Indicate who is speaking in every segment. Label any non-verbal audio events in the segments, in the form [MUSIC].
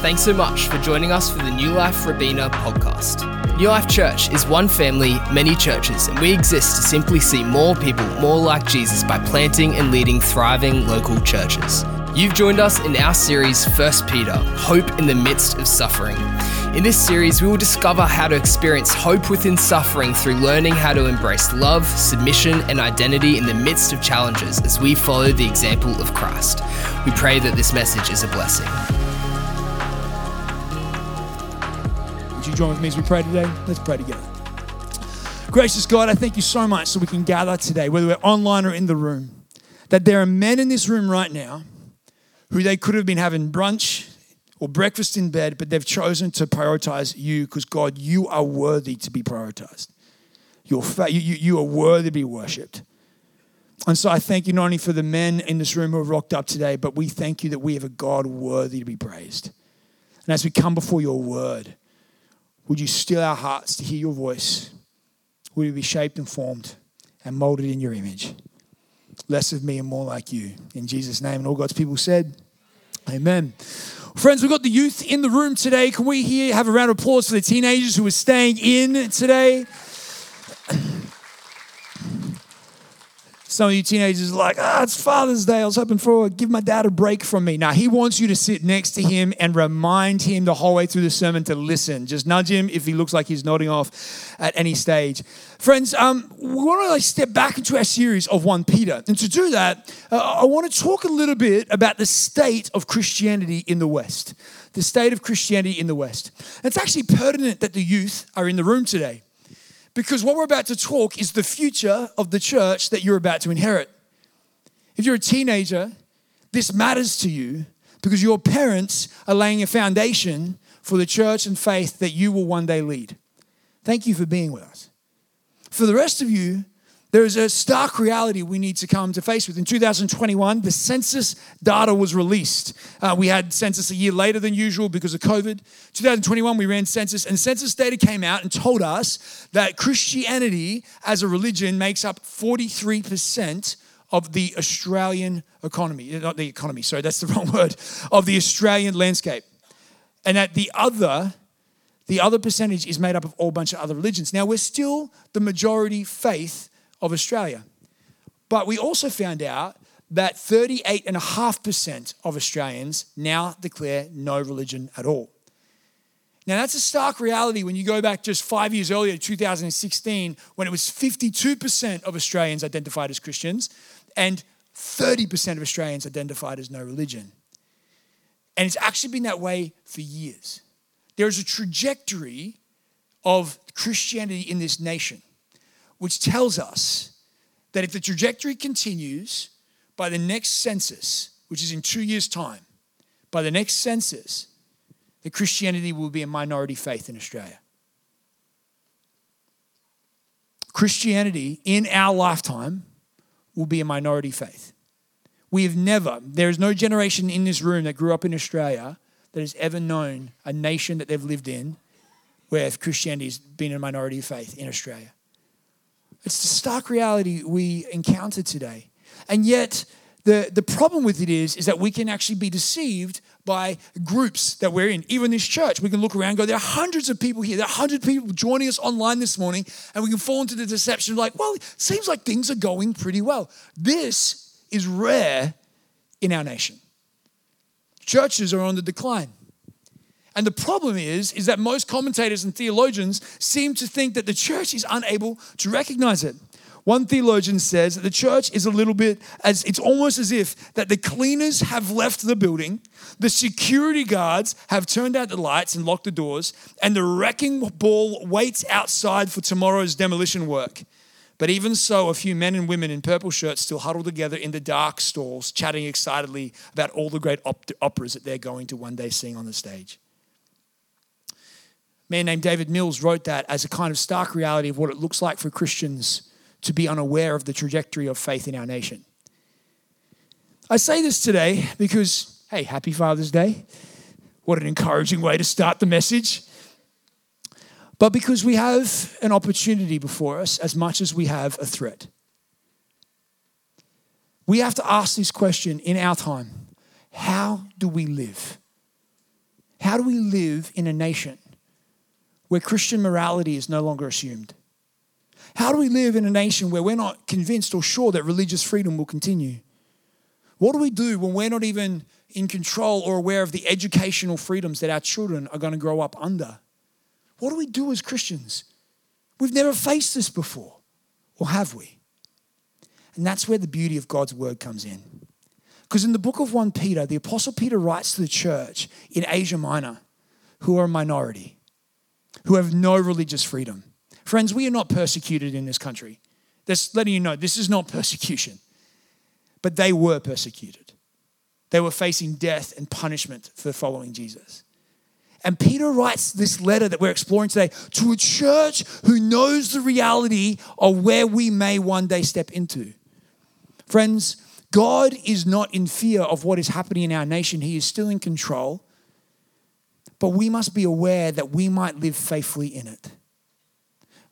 Speaker 1: Thanks so much for joining us for the New Life Robina podcast. New Life Church is one family, many churches, and we exist to simply see more people more like Jesus by planting and leading thriving local churches. You've joined us in our series, First Peter Hope in the Midst of Suffering. In this series, we will discover how to experience hope within suffering through learning how to embrace love, submission, and identity in the midst of challenges as we follow the example of Christ. We pray that this message is a blessing.
Speaker 2: You join with me as we pray today? Let's pray together. Gracious God, I thank you so much that we can gather today, whether we're online or in the room, that there are men in this room right now who they could have been having brunch or breakfast in bed, but they've chosen to prioritize you because, God, you are worthy to be prioritized. You're fa- you, you are worthy to be worshipped. And so I thank you not only for the men in this room who have rocked up today, but we thank you that we have a God worthy to be praised. And as we come before your word, would you still our hearts to hear your voice? Would we be shaped and formed and molded in your image? Less of me and more like you. In Jesus' name. And all God's people said, Amen. Friends, we've got the youth in the room today. Can we here have a round of applause for the teenagers who are staying in today? Some of you teenagers are like, ah, it's Father's Day. I was hoping for give my dad a break from me. Now he wants you to sit next to him and remind him the whole way through the sermon to listen. Just nudge him if he looks like he's nodding off at any stage. Friends, um, we want to like step back into our series of 1 Peter. And to do that, uh, I want to talk a little bit about the state of Christianity in the West. The state of Christianity in the West. It's actually pertinent that the youth are in the room today because what we're about to talk is the future of the church that you're about to inherit. If you're a teenager, this matters to you because your parents are laying a foundation for the church and faith that you will one day lead. Thank you for being with us. For the rest of you, there is a stark reality we need to come to face with. In 2021, the census data was released. Uh, we had census a year later than usual because of COVID. 2021, we ran census, and census data came out and told us that Christianity as a religion makes up 43% of the Australian economy. Uh, not the economy, sorry, that's the [LAUGHS] wrong word, of the Australian landscape. And that the other the other percentage is made up of all bunch of other religions. Now, we're still the majority faith of Australia. But we also found out that 38.5% of Australians now declare no religion at all. Now, that's a stark reality when you go back just five years earlier, 2016, when it was 52% of Australians identified as Christians and 30% of Australians identified as no religion. And it's actually been that way for years. There is a trajectory of Christianity in this nation which tells us that if the trajectory continues by the next census, which is in two years' time, by the next census, that Christianity will be a minority faith in Australia. Christianity in our lifetime will be a minority faith. We have never, there is no generation in this room that grew up in Australia that has ever known a nation that they've lived in where Christianity has been a minority faith in Australia. It's the stark reality we encounter today. And yet, the, the problem with it is, is that we can actually be deceived by groups that we're in. Even this church, we can look around go, there are hundreds of people here. There are hundred people joining us online this morning, and we can fall into the deception like, well, it seems like things are going pretty well. This is rare in our nation. Churches are on the decline. And the problem is, is that most commentators and theologians seem to think that the church is unable to recognize it. One theologian says that the church is a little bit as it's almost as if that the cleaners have left the building, the security guards have turned out the lights and locked the doors, and the wrecking ball waits outside for tomorrow's demolition work. But even so, a few men and women in purple shirts still huddle together in the dark stalls, chatting excitedly about all the great op- operas that they're going to one day sing on the stage man named David Mills wrote that as a kind of stark reality of what it looks like for Christians to be unaware of the trajectory of faith in our nation. I say this today because, hey, happy Father's Day. What an encouraging way to start the message. But because we have an opportunity before us as much as we have a threat. We have to ask this question in our time How do we live? How do we live in a nation where Christian morality is no longer assumed? How do we live in a nation where we're not convinced or sure that religious freedom will continue? What do we do when we're not even in control or aware of the educational freedoms that our children are going to grow up under? What do we do as Christians? We've never faced this before, or have we? And that's where the beauty of God's word comes in. Because in the book of 1 Peter, the Apostle Peter writes to the church in Asia Minor, who are a minority, who have no religious freedom. Friends, we are not persecuted in this country. Just letting you know, this is not [LAUGHS] persecution. But they were persecuted. They were facing death and punishment for following Jesus. And Peter writes this letter that we're exploring today to a church who knows the reality of where we may one day step into. Friends, God is not in fear of what is happening in our nation, He is still in control. But we must be aware that we might live faithfully in it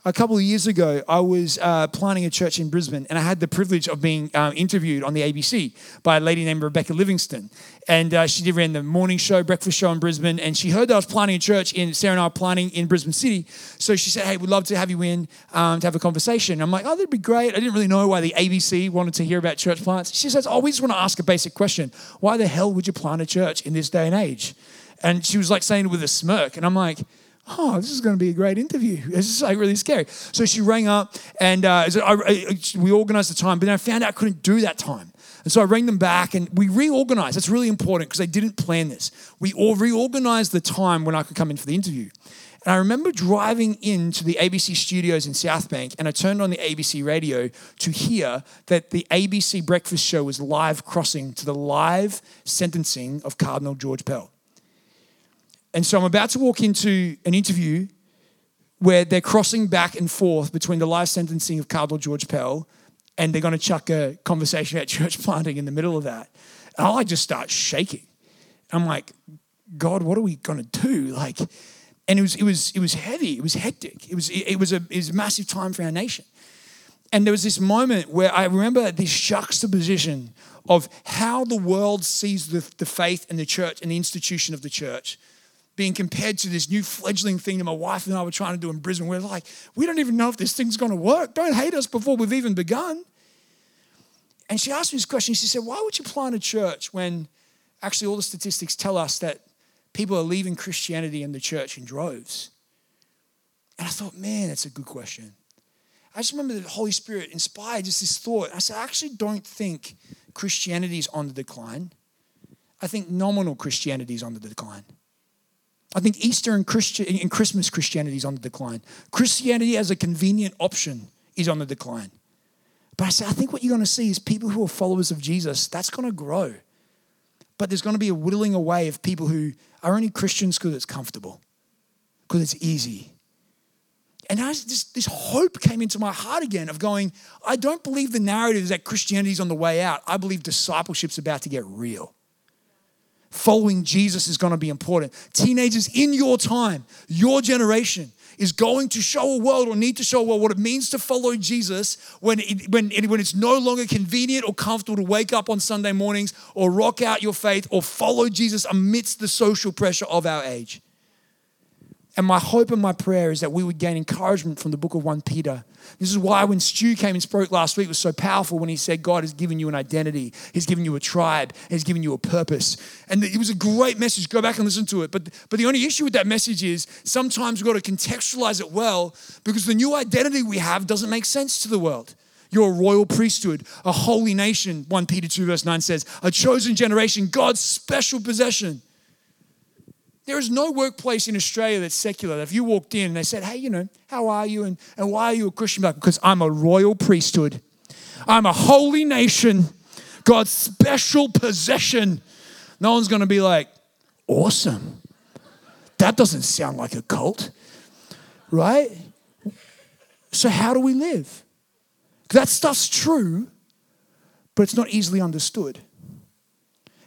Speaker 2: a couple of years ago, I was uh, planning a church in Brisbane, and I had the privilege of being uh, interviewed on the ABC by a lady named Rebecca Levingston. And uh, she did ran the morning show, breakfast show in Brisbane, and she heard that I was planning a church in Sarah and I were planning in Brisbane City. So she said, "Hey, we'd love to have you in um, to have a conversation." I'm like, "Oh, that'd be great." I didn't really know why the ABC wanted to hear about church plants. She says, "Oh, we just want to ask a basic question: Why the hell would you plant a church in this day and age?" And she was like saying it with a smirk, and I'm like oh, this is going to be a great interview. [LAUGHS] This is like really scary. So she rang up and uh, we organized the time, but then I found out I couldn't do that time. And so I rang them back and we reorganized. That's really important because they didn't plan this. We all reorganized the time when I could come in for the interview. And I remember driving into the ABC studios in South Bank and I turned on the ABC radio to hear that the ABC breakfast show was live crossing to the live sentencing of Cardinal George Pell. And so I'm about to walk into an interview where they're crossing back and forth between the life sentencing of Cardinal George Pell and they're going to chuck a conversation about [LAUGHS] church planting in the middle of that. And I just start shaking. I'm like, God, what are we going to do? Like, and it was, it was, it was heavy. It was hectic. It was, it was a, it was a massive time for our nation. And there was this moment where I remember this juxtaposition of how the world sees the, the faith and the church and the institution of the church being compared to this new fledgling thing that my wife and I were trying to do in Brisbane. We're like, we don't even know if this thing's going to work. Don't hate us before we've even begun. And she asked me this question. She said, Why would you plant a church when actually all the statistics tell us that people are leaving Christianity and the church in droves? And I thought, man, that's a good question. I just remember the Holy Spirit inspired just this thought. I said, I actually don't think Christianity is on the decline. I think nominal Christianity is on the decline. I think Easter and, Christian, and Christmas Christianity is on the decline. Christianity as a convenient option is on the decline. But I say, I think what you're going to see is people who are followers of Jesus, that's going to grow. But there's going to be a whittling away of people who are only Christians because it's comfortable, because it's easy. And just, this hope came into my heart again of going, I don't believe the narrative is that Christianity is on the way out. I believe discipleship's about to get real following Jesus is going to be important. Teenagers, in your time, your generation is going to show a world or need to show a world what it means to follow Jesus when, it, when, it, when it's no longer convenient or comfortable to wake up on Sunday mornings or rock out your faith or follow Jesus amidst the social pressure of our age. And my hope and my prayer is that we would gain encouragement from the book of 1 Peter. This is why when Stu came and spoke last week was so powerful when he said God has given you an identity, He's given you a tribe, He's given you a purpose. And it was a great message. Go back and listen to it. But, but the only issue with that message is sometimes we've got to contextualize it well because the new identity we have doesn't make sense to the world. You're a royal priesthood, a holy nation, 1 Peter 2, verse 9 says, a chosen generation, God's special possession. There is no workplace in Australia that's secular. If you walked in and they said, hey, you know, how are you? And, and why are you a Christian? Because I'm a royal priesthood. I'm a holy nation, God's special possession. No one's going to be like, awesome. That doesn't sound like a cult, right? So, how do we live? That stuff's true, but it's not easily understood.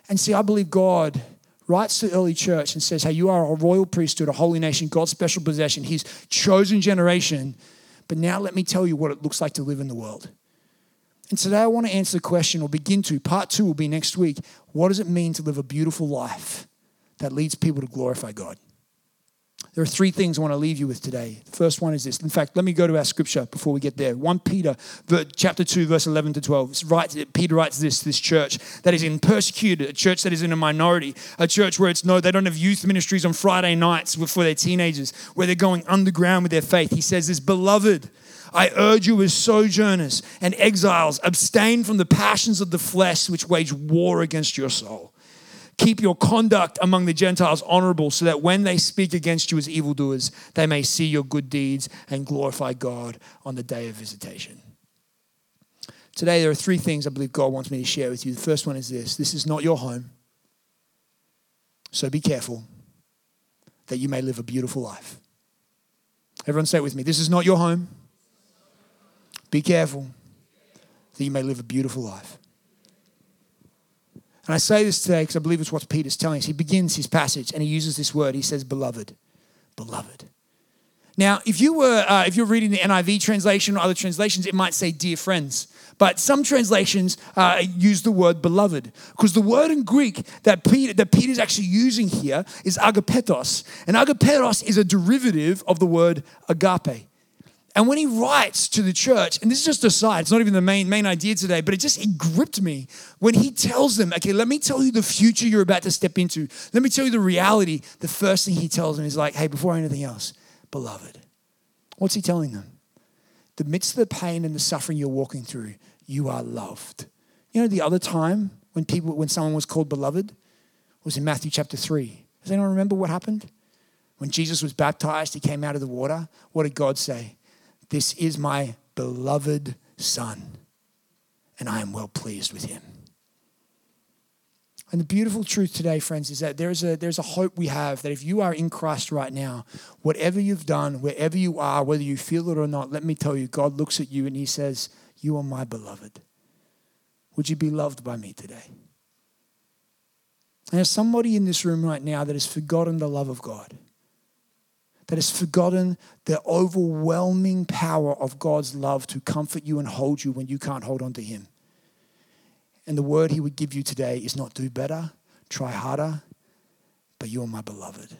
Speaker 2: And see, I believe God writes to the early church and says, Hey, you are a royal priesthood, a holy nation, God's special possession, His chosen generation. But now let me tell you what it looks like to live in the world. And today I want to answer the question, or begin to. Part two will be next week. What does it mean to live a beautiful life? that leads people to glorify God. There are three things I want to leave you with today. The first one is this. In fact, let me go to our scripture before we get there. 1 Peter, chapter 2, verse 11 to 12. Right, Peter writes this, this church that is in persecuted, a church that is in a minority, a church where it's no, they don't have youth ministries on Friday nights for their teenagers, where they're going underground with their faith. He says this, beloved, I urge you as sojourners and exiles, abstain from the passions of the flesh which wage war against your soul. Keep your conduct among the Gentiles honorable, so that when they speak against you as evildoers, they may see your good deeds and glorify God on the day of visitation. Today, there are three things I believe God wants me to share with you. The first one is this this is not your home, so be careful that you may live a beautiful life. Everyone say it with me. This is not your home. Be careful that you may live a beautiful life. And I say this today because I believe it's what Peter's telling us. He begins his passage and he uses this word. He says, beloved, beloved. Now, if you were uh, if you're reading the NIV translation or other translations, it might say dear friends. But some translations uh, use the word beloved because the word in Greek that Peter that Peter's actually using here is agapetos, and agapetos is a derivative of the word agape. And when he writes to the church, and this is just a side, it's not even the main, main idea today, but it just it gripped me when he tells them, okay, let me tell you the future you're about to step into. Let me tell you the reality. The first thing he tells them is like, hey, before anything else, beloved. What's he telling them? The midst of the pain and the suffering you're walking through, you are loved. You know, the other time when people when someone was called beloved was in Matthew chapter 3. Does anyone remember what happened? When Jesus was baptized, he came out of the water. What did God say? This is my beloved Son, and I am well pleased with him. And the beautiful truth today, friends, is that there's a, there's a hope we have that if you are in Christ right now, whatever you've done, wherever you are, whether you feel it or not, let me tell you, God looks at you and He says, You are my beloved. Would you be loved by me today? And there's somebody in this room right now that has forgotten the love of God that has forgotten the overwhelming power of God's love to comfort you and hold you when you can't hold on to Him. And the word He would give you today is not do better, try harder, but you're my beloved.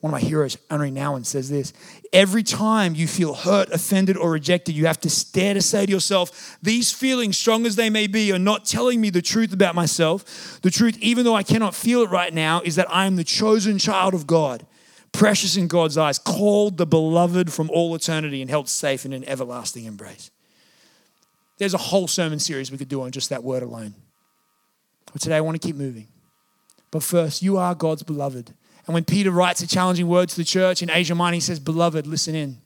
Speaker 2: One of my heroes, Henri Nouwen, says this Every time you feel hurt, offended, or rejected, you have to dare to say to yourself, These feelings, strong as they may be, are not telling me the truth about myself. The truth, even though I cannot feel it right now, is that I am the chosen child of God precious in God's eyes, called the beloved from all eternity and held safe in an everlasting embrace. There's a whole sermon series we could do on just that word alone. But today I want to keep moving. But first, you are God's beloved. And when Peter writes a challenging word to the church in Asia Minor, he says, Beloved, listen in.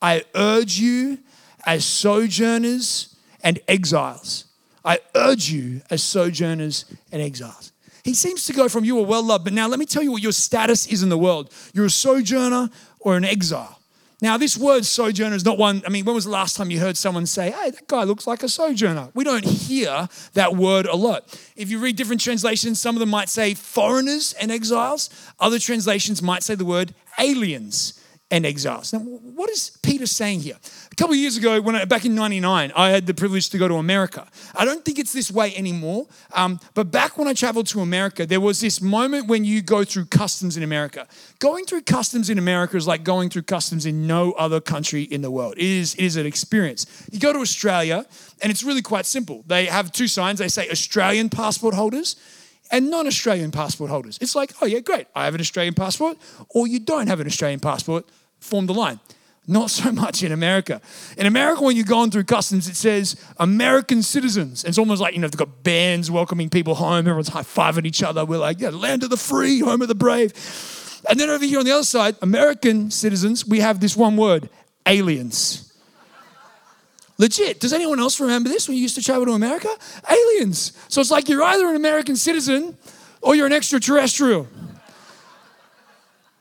Speaker 2: I urge you as sojourners and exiles. I urge you as sojourners and exiles. He seems to go from you are well loved, but now let me tell you what your status is in the world. You're a sojourner or an exile. Now, this word sojourner is not one, I mean, when was the last time you heard someone say, hey, that guy looks like a sojourner? We don't hear that word a lot. If you read different translations, some of them might say foreigners and exiles, other translations might say the word aliens and exiles. Now, what is Peter saying here? A couple of years ago, when I, back in '99, I had the privilege to go to America. I don't think it's this way anymore, um, but back when I traveled to America, there was this moment when you go through customs in America. Going through customs in America is like going through customs in no other country in the world. It is, it is an experience. You go to Australia, and it's really quite simple. They have two signs. They say Australian passport holders and non Australian passport holders. It's like, oh, yeah, great. I have an Australian passport, or you don't have an Australian passport form the line. Not so [LAUGHS] much in America. In America, when you're going through customs, it says American citizens. It's almost like, you know, they've got bands welcoming people home. Everyone's high fiving each other. We're like, yeah, land of the free, home of the brave. And then over here on the other side, American citizens, we have this one word aliens. Legit. Does anyone else remember this when you used to travel to America? Aliens. So it's like you're either an American citizen or you're an extraterrestrial.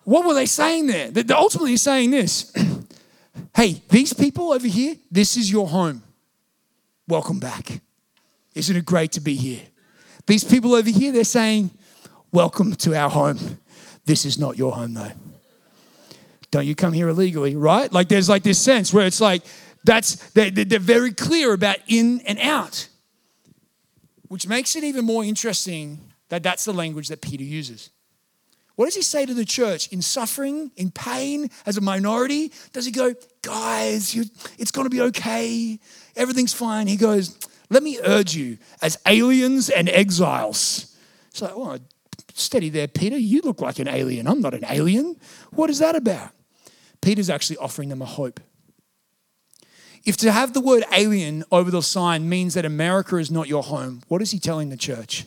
Speaker 2: What were they saying there? They're ultimately saying this [CLEARS THROAT] Hey, these people over here, this is your home. Welcome back. Isn't it great to be here? These people over here, they're saying, Welcome to our home. This is not your home, though. Don't you come here illegally, right? Like there's like this sense where it's like, that's, they're, they're very clear about in and out, which makes it even more interesting that that's the language that Peter uses. What does he say to the church in suffering, in pain, as a minority? Does he go, guys, you, it's going to be okay, everything's fine? He goes, let me urge you as aliens and exiles. It's like, oh, steady there, Peter. You look like an alien. I'm not an alien. What is that about? Peter's actually offering them a hope. If to have the word alien over the sign means that America is not your home, what is he telling the church?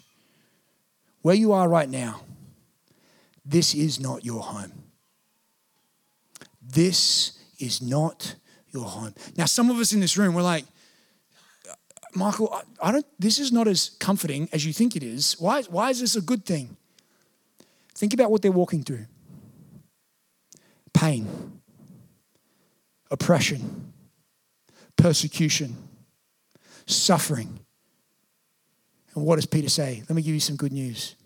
Speaker 2: Where you are right now, this is not your home. This is not your home. Now, some of us in this room, we're like, Michael, I, don't, this is not as comforting as you think it is. Why, why is this a good thing? Think about what they're walking through pain, oppression, persecution, suffering. And what does Peter say? Let me give you some good news.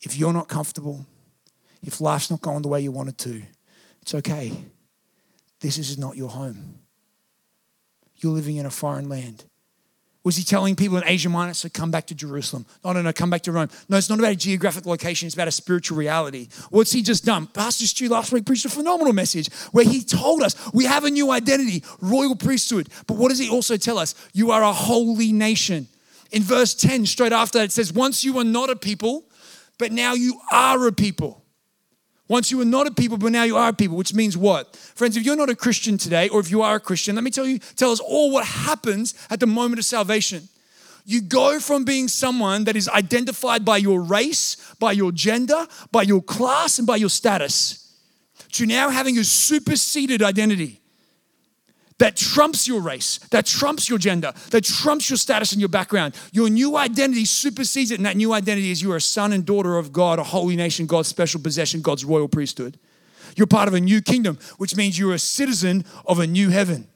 Speaker 2: If you're not comfortable, if life's not going the way you want it to, it's okay. This is not your home. You're living in a foreign land. Was he telling people in Asia Minor to come back to Jerusalem? No, no, no, come back to Rome. No, it's not about a geographic location, it's about a spiritual reality. What's he just done? Pastor Stu last week preached a phenomenal message where he told us we have a new identity, royal priesthood. But what does he also tell us? You are a holy nation. In verse 10, straight after that, it says, Once you were not a people, but now you are a people. Once you were not a people, but now you are a people, which means what? Friends, if you're not a Christian today, or if you are a Christian, let me tell you, tell us all what happens at the moment of salvation. You go from being someone that is identified by your race, by your gender, by your class, and by your status, to now having a superseded identity that trumps your race, that trumps your gender, that trumps your status and your background. Your new identity supersedes it, and that new identity is you are a son and daughter of God, a holy nation, God's special possession, God's royal priesthood. You're part of a new kingdom, which means you're a citizen of a new heaven.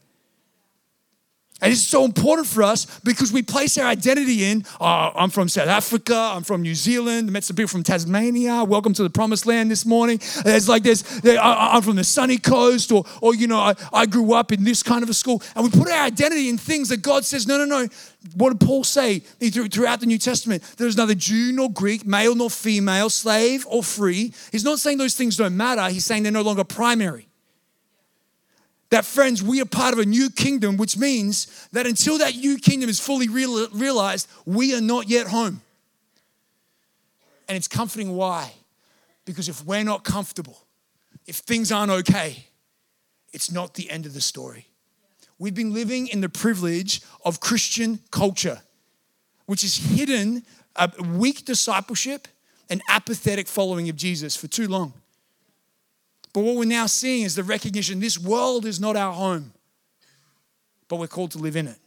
Speaker 2: And it's so important for us because we place our identity in. Oh, I'm from South Africa. I'm from New Zealand. I met some people from Tasmania. Welcome to the promised land this morning. It's like this. I'm from the sunny coast, or, or you know, I, I grew up in this kind of a school. And we put our identity in things that God says, no, no, no. What did Paul say throughout the New Testament? There's neither Jew nor Greek, male nor female, slave or free. He's not saying those things don't matter. He's saying they're no longer primary that friends, we are part of a new kingdom, which means that until that new kingdom is fully real, realized, we are not yet home. And it's comforting why? Because if we're not comfortable, if things aren't okay, it's not the end of the story. We've been living in the privilege of Christian culture, which has hidden a weak discipleship and apathetic following of Jesus for too long. But what we're now seeing is the recognition this world is not our home, but we're called to live in it.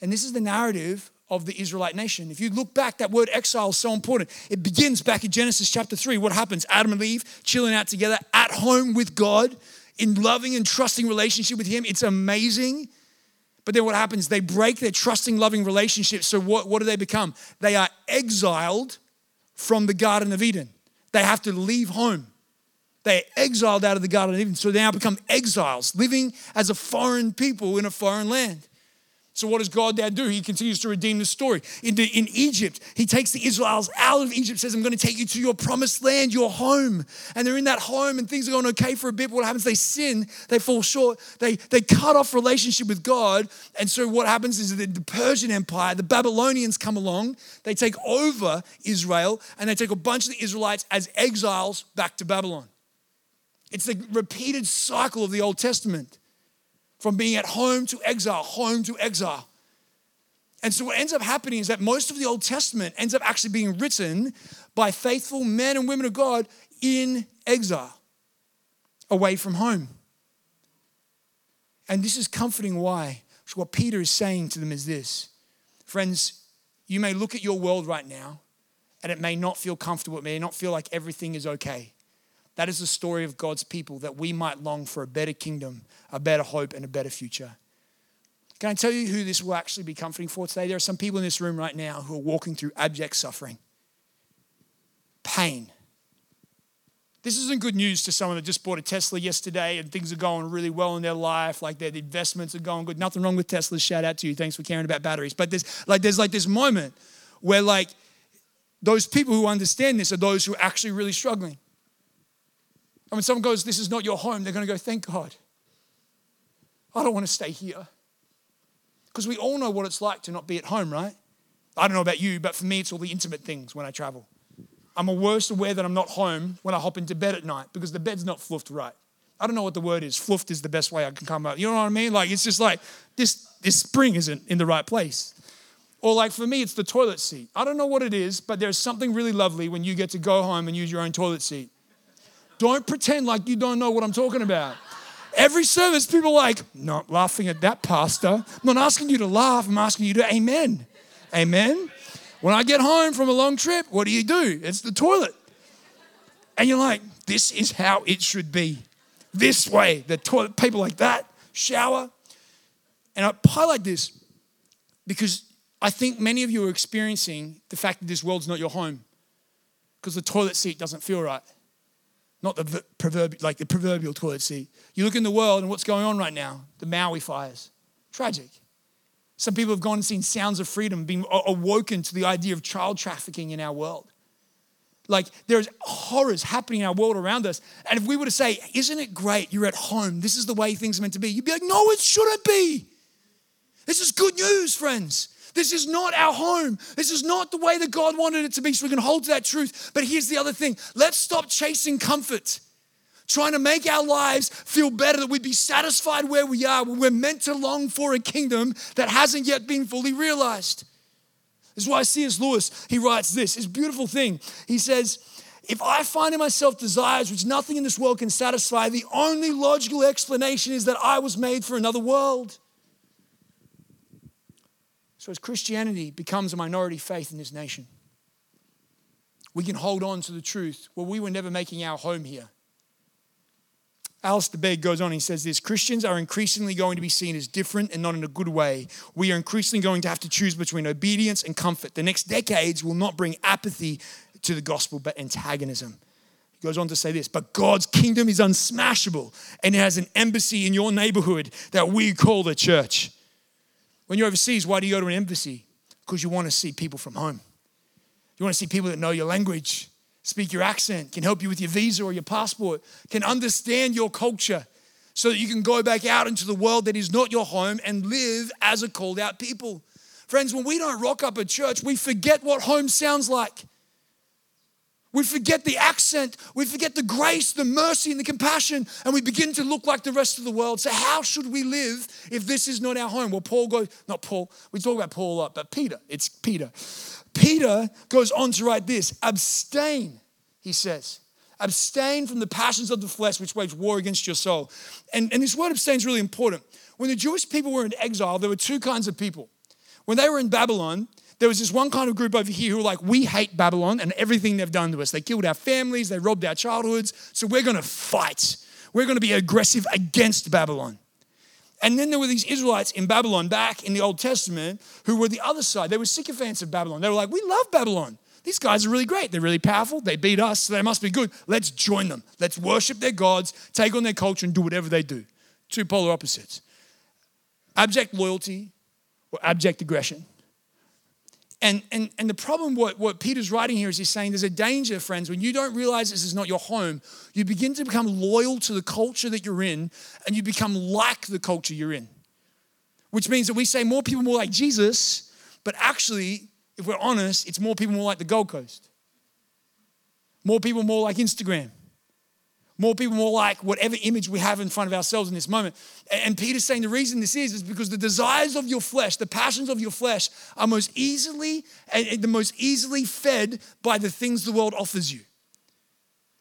Speaker 2: And this is the narrative of the Israelite nation. If you look back, that word exile is so important. It begins back in Genesis chapter 3. What happens? Adam and Eve chilling out together at home with God in loving and trusting relationship with Him. It's amazing. But then what happens? They break their trusting, loving relationship. So what, what do they become? They are exiled from the Garden of Eden. They have to leave home. They exiled out of the Garden of Eden, so they now become exiles, living as a foreign people in a foreign land. So what does God now do? He continues to redeem the story. In, the, in Egypt, he takes the Israelites out of Egypt, says, I'm going to take you to your promised land, your home. And they're in that home and things are going okay for a bit. But what happens? They sin, they fall short, they, they cut off relationship with God. And so what happens is that the Persian Empire, the Babylonians come along, they take over Israel, and they take a bunch of the Israelites as exiles back to Babylon. It's the repeated cycle of the Old Testament from being at home to exile, home to exile. And so, what ends up happening is that most of the Old Testament ends up actually being written by faithful men and women of God in exile, away from home. And this is comforting why. What Peter is saying to them is this Friends, you may look at your world right now and it may not feel comfortable, it may not feel like everything is okay. That is the story of God's people that we might long for a better kingdom, a better hope, and a better future. Can I tell you who this will actually be comforting for today? There are some people in this room right now who are walking through abject suffering, pain. This isn't good news to someone that just bought a Tesla yesterday and things are going really well in their life, like their investments are going good. Nothing wrong with Teslas. Shout out to you. Thanks for caring about batteries. But there's like there's like this moment where like those people who understand this are those who are actually really struggling. And when someone goes, This is not your home, they're going to go, Thank God. I don't want to stay here. Because we all know what it's like to not be at home, right? I don't know about you, but for me, it's all the intimate things when I travel. I'm a worse aware that I'm not home when I hop into bed at night because the bed's not fluffed right. I don't know what the word is. Fluffed is the best way I can come up. You know what I mean? Like it's just like this this spring isn't in the right place. Or like for me, it's the toilet seat. I don't know what it is, but there's something really lovely when you get to go home and use your own toilet seat. Don't pretend like you don't know what I'm talking about. Every service, people like, not laughing at that, Pastor. I'm not asking you to laugh, I'm asking you to amen. Amen. When I get home from a long trip, what do you do? It's the toilet. And you're like, this is how it should be. This way. The toilet, people like that, shower. And I highlight this because I think many of you are experiencing the fact that this world's not your home because the toilet seat doesn't feel right not the proverbial, like the proverbial toilet seat. You look in the world and what's going on right now, the Maui fires. Tragic. Some people have gone and seen sounds of freedom, being awoken to the idea of child trafficking in our world. Like there's horrors happening in our world around us. And if we were to say, Isn't it great? You're at home. This is the way things are meant to be. You'd be like, No, it shouldn't be. This is good news, friends. This is not our home. This is not the way that God wanted it to be, so we can hold to that truth. But here's the other thing let's stop chasing comfort, trying to make our lives feel better, that we'd be satisfied where we are when we're meant to long for a kingdom that hasn't yet been fully realized. This is why C.S. Lewis, he writes this, this beautiful thing. He says, if I find in myself desires which nothing in this world can satisfy, the only logical explanation is that I was made for another world. So, as Christianity becomes a minority faith in this nation, we can hold on to the truth. Well, we were never making our home here. Alistair Begg goes on, he says this Christians are increasingly going to be seen as different and not in a good way. We are increasingly going to have to choose between obedience and comfort. The next decades will not bring apathy to the gospel, but antagonism. He goes on to say this, but God's kingdom is unsmashable and it has an embassy in your neighborhood that we call the church. When you're overseas, why do you go to an embassy? Because you want to see people from home. You want to see people that know your language, speak your accent, can help you with your visa or your passport, can understand your culture so that you can go back out into the world that is not your home and live as a called out people. Friends, when we don't rock up a church, we forget what home sounds like. We forget the accent, we forget the grace, the mercy, and the compassion, and we begin to look like the rest of the world. So, how should we live if this is not our home? Well, Paul goes, not Paul, we talk about Paul a lot, but Peter, it's Peter. Peter goes on to write this abstain, he says. Abstain from the passions of the flesh which wage war against your soul. And, and this word abstain is really important. When the Jewish people were in exile, there were two kinds of people. When they were in Babylon, there was this one kind of group over here who were like, we hate Babylon and everything they've done to us. They killed our families, they robbed our childhoods, so we're gonna fight. We're gonna be aggressive against Babylon. And then there were these Israelites in Babylon back in the Old Testament who were the other side. They were sycophants of Babylon. They were like, we love Babylon. These guys are really great. They're really powerful. They beat us, so they must be good. Let's join them. Let's worship their gods, take on their culture, and do whatever they do. Two polar opposites abject loyalty or abject aggression. And, and, and the problem, what, what Peter's writing here is he's saying there's a danger, friends, when you don't realize this is not your home, you begin to become loyal to the culture that you're in and you become like the culture you're in. Which means that we say more people more like Jesus, but actually, if we're honest, it's more people more like the Gold Coast. More people more like Instagram. More people, more like whatever image we have in front of ourselves in this moment. And Peter's saying the reason this is, is because the desires of your flesh, the passions of your flesh, are most easily and the most easily fed by the things the world offers you.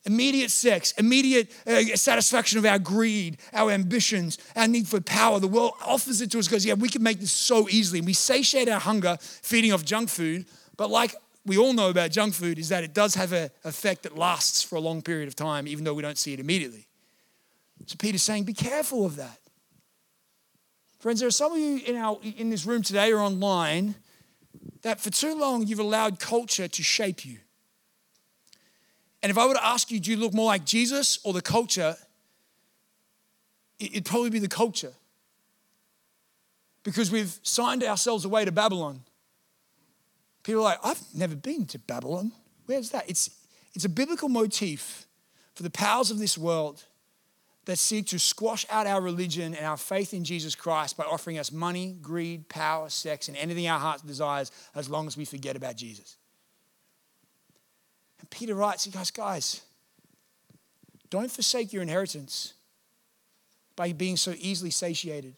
Speaker 2: Immediate sex, immediate uh, satisfaction of our greed, our ambitions, our need for power. The world offers it to us because, yeah, we can make this so easily. And we satiate our hunger feeding off junk food, but like we all know about junk food is that it does have an effect that lasts for a long period of time, even though we don't see it immediately. So Peter's saying, be careful of that. Friends, there are some of you in, our, in this room today or online that for too long you've allowed culture to shape you. And if I were to ask you, do you look more like Jesus or the culture? It'd probably be the culture. Because we've signed ourselves away to Babylon People are like, I've never been to Babylon. Where's that? It's, it's a biblical motif for the powers of this world that seek to squash out our religion and our faith in Jesus Christ by offering us money, greed, power, sex, and anything our heart desires as long as we forget about Jesus. And Peter writes, he goes, guys, don't forsake your inheritance by being so easily satiated.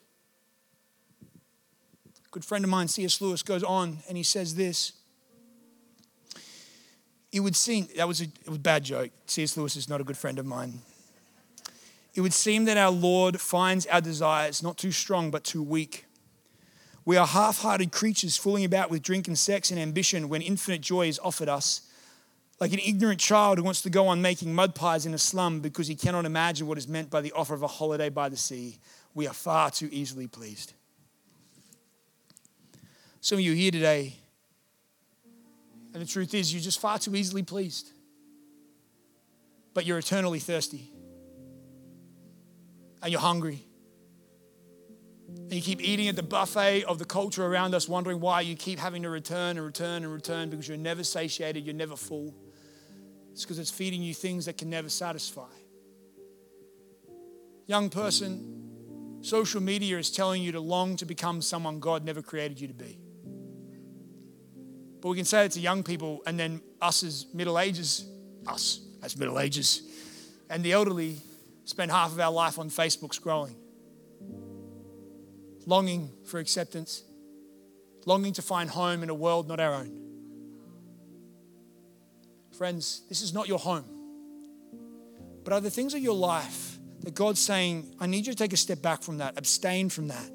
Speaker 2: A good friend of mine, C.S. Lewis, goes on and he says this. It would seem, that was a, was a bad joke. C.S. Lewis is not a good friend of mine. It would seem that our Lord finds our desires not too strong but too weak. We are half hearted creatures fooling about with drink and sex and ambition when infinite joy is offered us. Like an ignorant child who wants to go on making mud pies in a slum because he cannot imagine what is meant by the offer of a holiday by the sea, we are far too easily pleased. Some of you here today, and the truth is, you're just far too easily pleased, but you're eternally thirsty and you're hungry. And you keep eating at the buffet of the culture around us, wondering why you keep having to return and return and return because you're never satiated, you're never full. It's because it's feeding you things that can never satisfy. Young person, social media is telling you to long to become someone God never created you to be. But we can say it to young people, and then us as middle ages, us as middle ages, and the elderly spend half of our life on Facebook scrolling, longing for acceptance, longing to find home in a world not our own. Friends, this is not your home. But are the things of your life that God's saying, I need you to take a step back from that, abstain from that?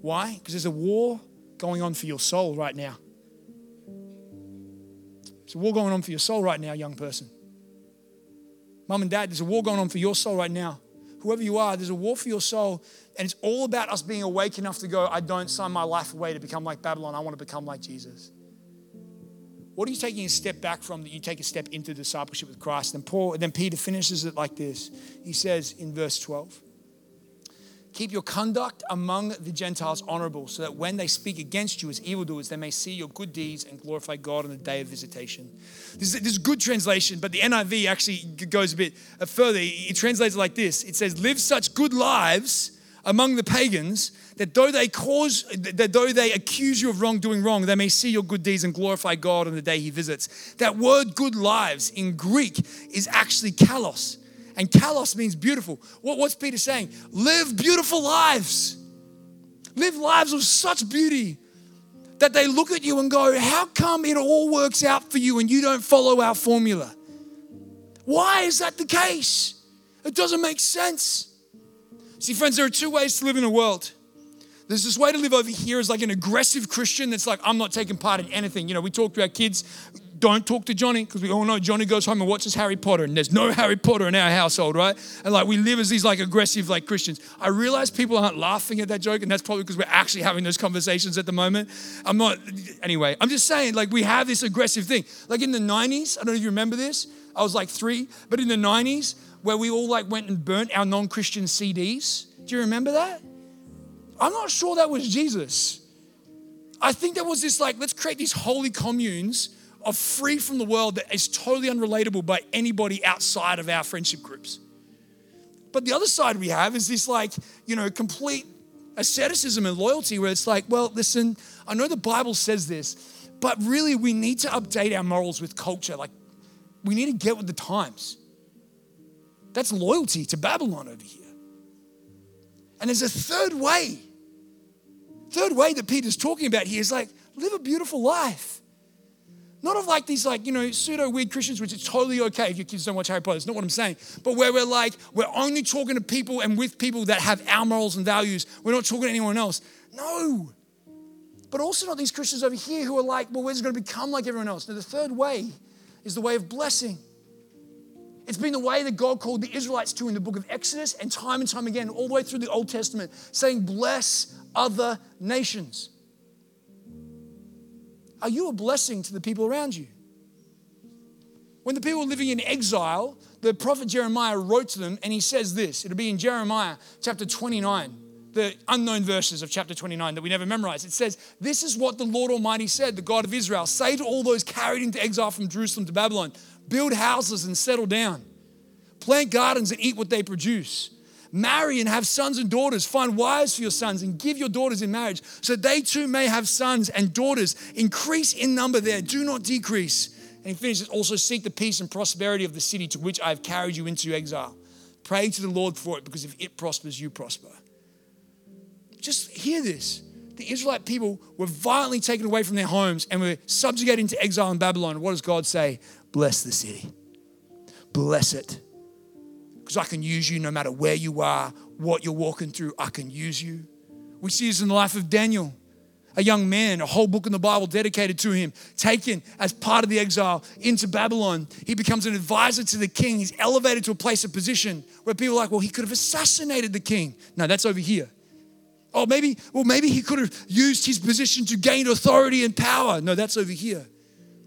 Speaker 2: Why? Because there's a war going on for your soul right now. There's a war going on for your soul right now, young person. Mom and dad, there's a war going on for your soul right now. Whoever you are, there's a war for your soul. And it's all about us being awake enough to go, I don't sign my life away to become like Babylon. I want to become like Jesus. What are you taking a step back from that you take a step into discipleship with Christ? And Paul, then Peter finishes it like this. He says in verse 12, Keep your conduct among the Gentiles honorable, so that when they speak against you as evildoers, they may see your good deeds and glorify God on the day of visitation. This is, this is good translation, but the NIV actually goes a bit uh, further. It translates it like this It says, Live such good lives among the pagans that though they cause that though they accuse you of wrongdoing wrong they may see your good deeds and glorify god on the day he visits that word good lives in greek is actually kalos and kalos means beautiful. What, what's Peter saying? Live beautiful lives. Live lives of such beauty that they look at you and go, How come it all works out for you and you don't follow our formula? Why is that the case? It doesn't make sense. See, friends, there are two ways to live in the world. There's this way to live over here as like an aggressive Christian that's like, I'm not taking part in anything. You know, we talk to our kids, don't talk to Johnny because we all know Johnny goes home and watches Harry Potter, and there's no [LAUGHS] Harry Potter in our household, right? And like we live as these like aggressive like Christians. I realize people aren't laughing at that joke, and that's probably because we're actually having those conversations at the moment. I'm not. Anyway, I'm just saying like we have this aggressive thing. Like in the 90s, I don't know if you remember this. I was like three, but in the 90s, where we all like went and burnt our non-Christian CDs. Do you remember that? I'm not sure that was Jesus. I think there was this like, let's create these holy communes of free from the world that is totally unrelatable by anybody outside of our friendship groups. But the other side we have is this like, you know, complete asceticism and loyalty where it's like, well, listen, I know the Bible says this, but really we need to update our morals with culture. Like, we need to get with the times. That's loyalty to Babylon over here. And there's a third way. Third way that Peter's talking about here is like, live a beautiful life. Not of like these like, you know, pseudo weird Christians, which is totally okay if your kids don't watch Harry Potter. It's not what I'm saying. But where we're like, we're only talking to people and with people that have our morals and values. We're not talking to anyone else. No. But also not these Christians over here who are like, well, we're just going to become like everyone else. Now, the third way is the way of blessing. It's been the way that God called the Israelites to in the book of Exodus and time and time again, all the way through the Old Testament, saying, bless other nations. Are you a blessing to the people around you? When the people were living in exile, the prophet Jeremiah wrote to them and he says this. It'll be in Jeremiah chapter 29, the unknown verses of chapter 29 that we never memorize. It says, This is what the Lord Almighty said, the God of Israel say to all those carried into exile from Jerusalem to Babylon, build houses and settle down, plant gardens and eat what they produce. Marry and have sons and daughters. Find wives for your sons and give your daughters in marriage, so they too may have sons and daughters. Increase in number there, do not decrease. And he finishes also seek the peace and prosperity of the city to which I have carried you into exile. Pray to the Lord for it, because if it prospers, you prosper. Just hear this. The Israelite people were violently taken away from their homes and were subjugated into exile in Babylon. What does God say? Bless the city. Bless it because I can use you no matter where you are, what you're walking through, I can use you. We see this in the life of Daniel, a young man, a whole book in the Bible dedicated to him, taken as part of the exile into Babylon. He becomes an advisor to the king. He's elevated to a place of position where people are like, well, he could have assassinated the king. No, that's over here. Oh, maybe, well, maybe he could have used his position to gain authority and power. No, that's over here.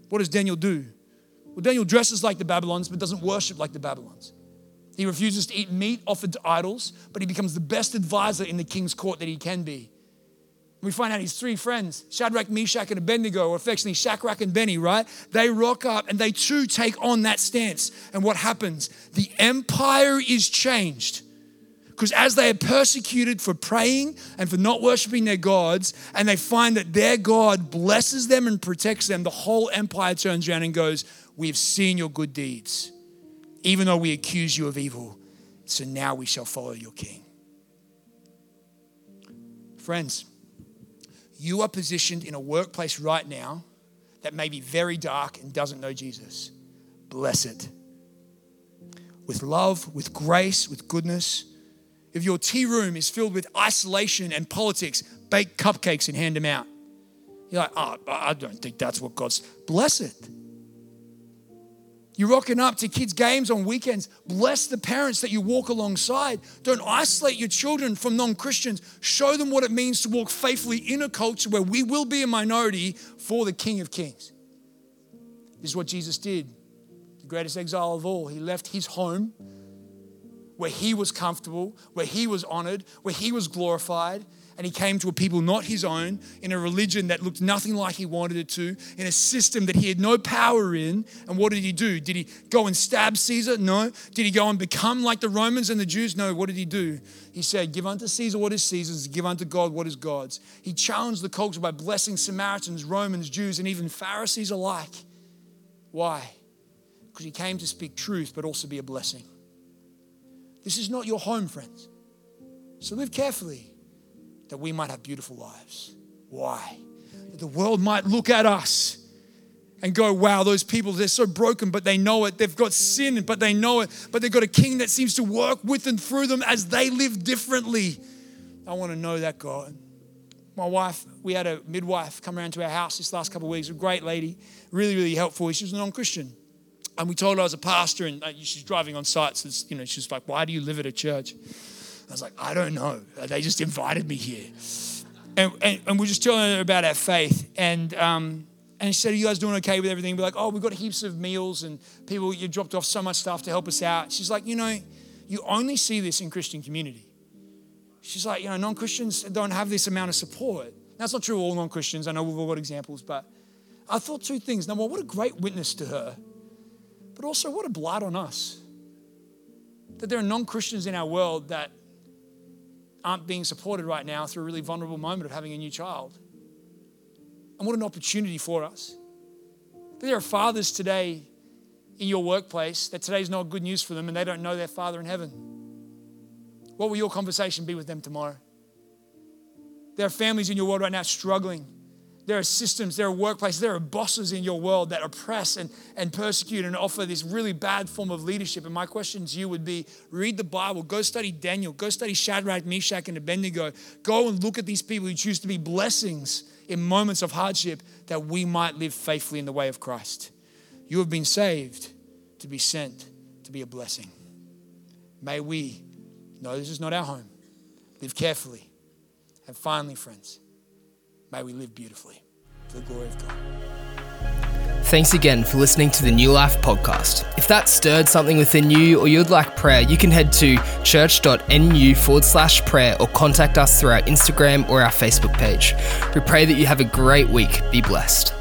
Speaker 2: What does Daniel do? Well, Daniel dresses like the Babylons, but doesn't worship like the Babylons. He refuses to eat meat offered to idols, but he becomes the best advisor in the king's court that he can be. We find out his three friends, Shadrach, Meshach, and Abednego, or affectionately Shadrach and Benny, right? They rock up and they too take on that stance. And what happens? The empire is changed. Because as they are persecuted for praying and for not worshiping their gods, and they find that their God blesses them and protects them, the whole empire turns around and goes, We have seen your good deeds even though we accuse you of evil. So now we shall follow your king. Friends, you are positioned in a workplace right now that may be very dark and doesn't know Jesus. Bless it. With love, with grace, with goodness. If your tea room is filled with isolation and politics, bake cupcakes and hand them out. You're like, oh, I don't think that's what God's. Bless it. You're rocking up to kids' games on weekends. Bless the parents that you walk alongside. Don't isolate your children from non Christians. Show them what it means to walk faithfully in a culture where we will be a minority for the King of Kings. This is what Jesus did. The greatest exile of all. He left his home where he was comfortable, where he was honored, where he was glorified, and he came to a people not his own, in a religion that looked nothing like he wanted it to, in a system that he had no power in. And what did he do? Did he go and stab Caesar? No. Did he go and become like the Romans and the Jews? No. What did he do? He said, Give unto Caesar what is Caesar's, give unto God what is God's. He challenged the culture by blessing Samaritans, Romans, Jews, and even Pharisees alike. Why? Because he came to speak truth, but also be a blessing. This is not your home, friends. So live carefully that we might have beautiful lives. Why? That the world might look at us and go, wow, those people, they're so broken, but they know it. They've got sin, but they know it. But they've got a king that seems to work with and through them as they live differently. I want to know that God. My wife, we had a midwife come around to our house this last couple of weeks, a great lady, really, really helpful. She was a non Christian. And we told her I was a pastor and uh, she's driving on sites. So you know, she's like, why do you live at a church? I was like, I don't know. They just invited me here. And, and, and we're just telling her about our faith. And, um, and she said, Are you guys doing okay with everything? We're like, Oh, we've got heaps of meals and people, you dropped off so much stuff to help us out. She's like, You know, you only see this in Christian community. She's like, You know, non Christians don't have this amount of support. That's not true of all non Christians. I know we've all got examples, but I thought two things. Number one, what a great witness to her, but also what a blight on us. That there are non Christians in our world that aren't being supported right now through a really vulnerable moment of having a new child. And what an opportunity for us. But There are fathers today in your workplace that today's not good news for them and they don't know their Father in heaven. What will your conversation be with them tomorrow? There are families in your world right now struggling there are systems, there are workplaces, there are bosses in your world that oppress and, and persecute and offer this really bad form of leadership. And my question to you would be read the Bible, go study Daniel, go study Shadrach, Meshach, and Abednego. Go and look at these people who choose to be blessings in moments of hardship that we might live faithfully in the way of Christ. You have been saved to be sent to be a blessing. May we know this is not our home, live carefully. And finally, friends, May we live beautifully for the glory of God.
Speaker 1: Thanks again for listening to the Newlife podcast. If that stirred something within you or you'd like prayer, you can head to church.nu forward slash prayer or contact us through our Instagram or our Facebook page. We pray that you have a great week. Be blessed.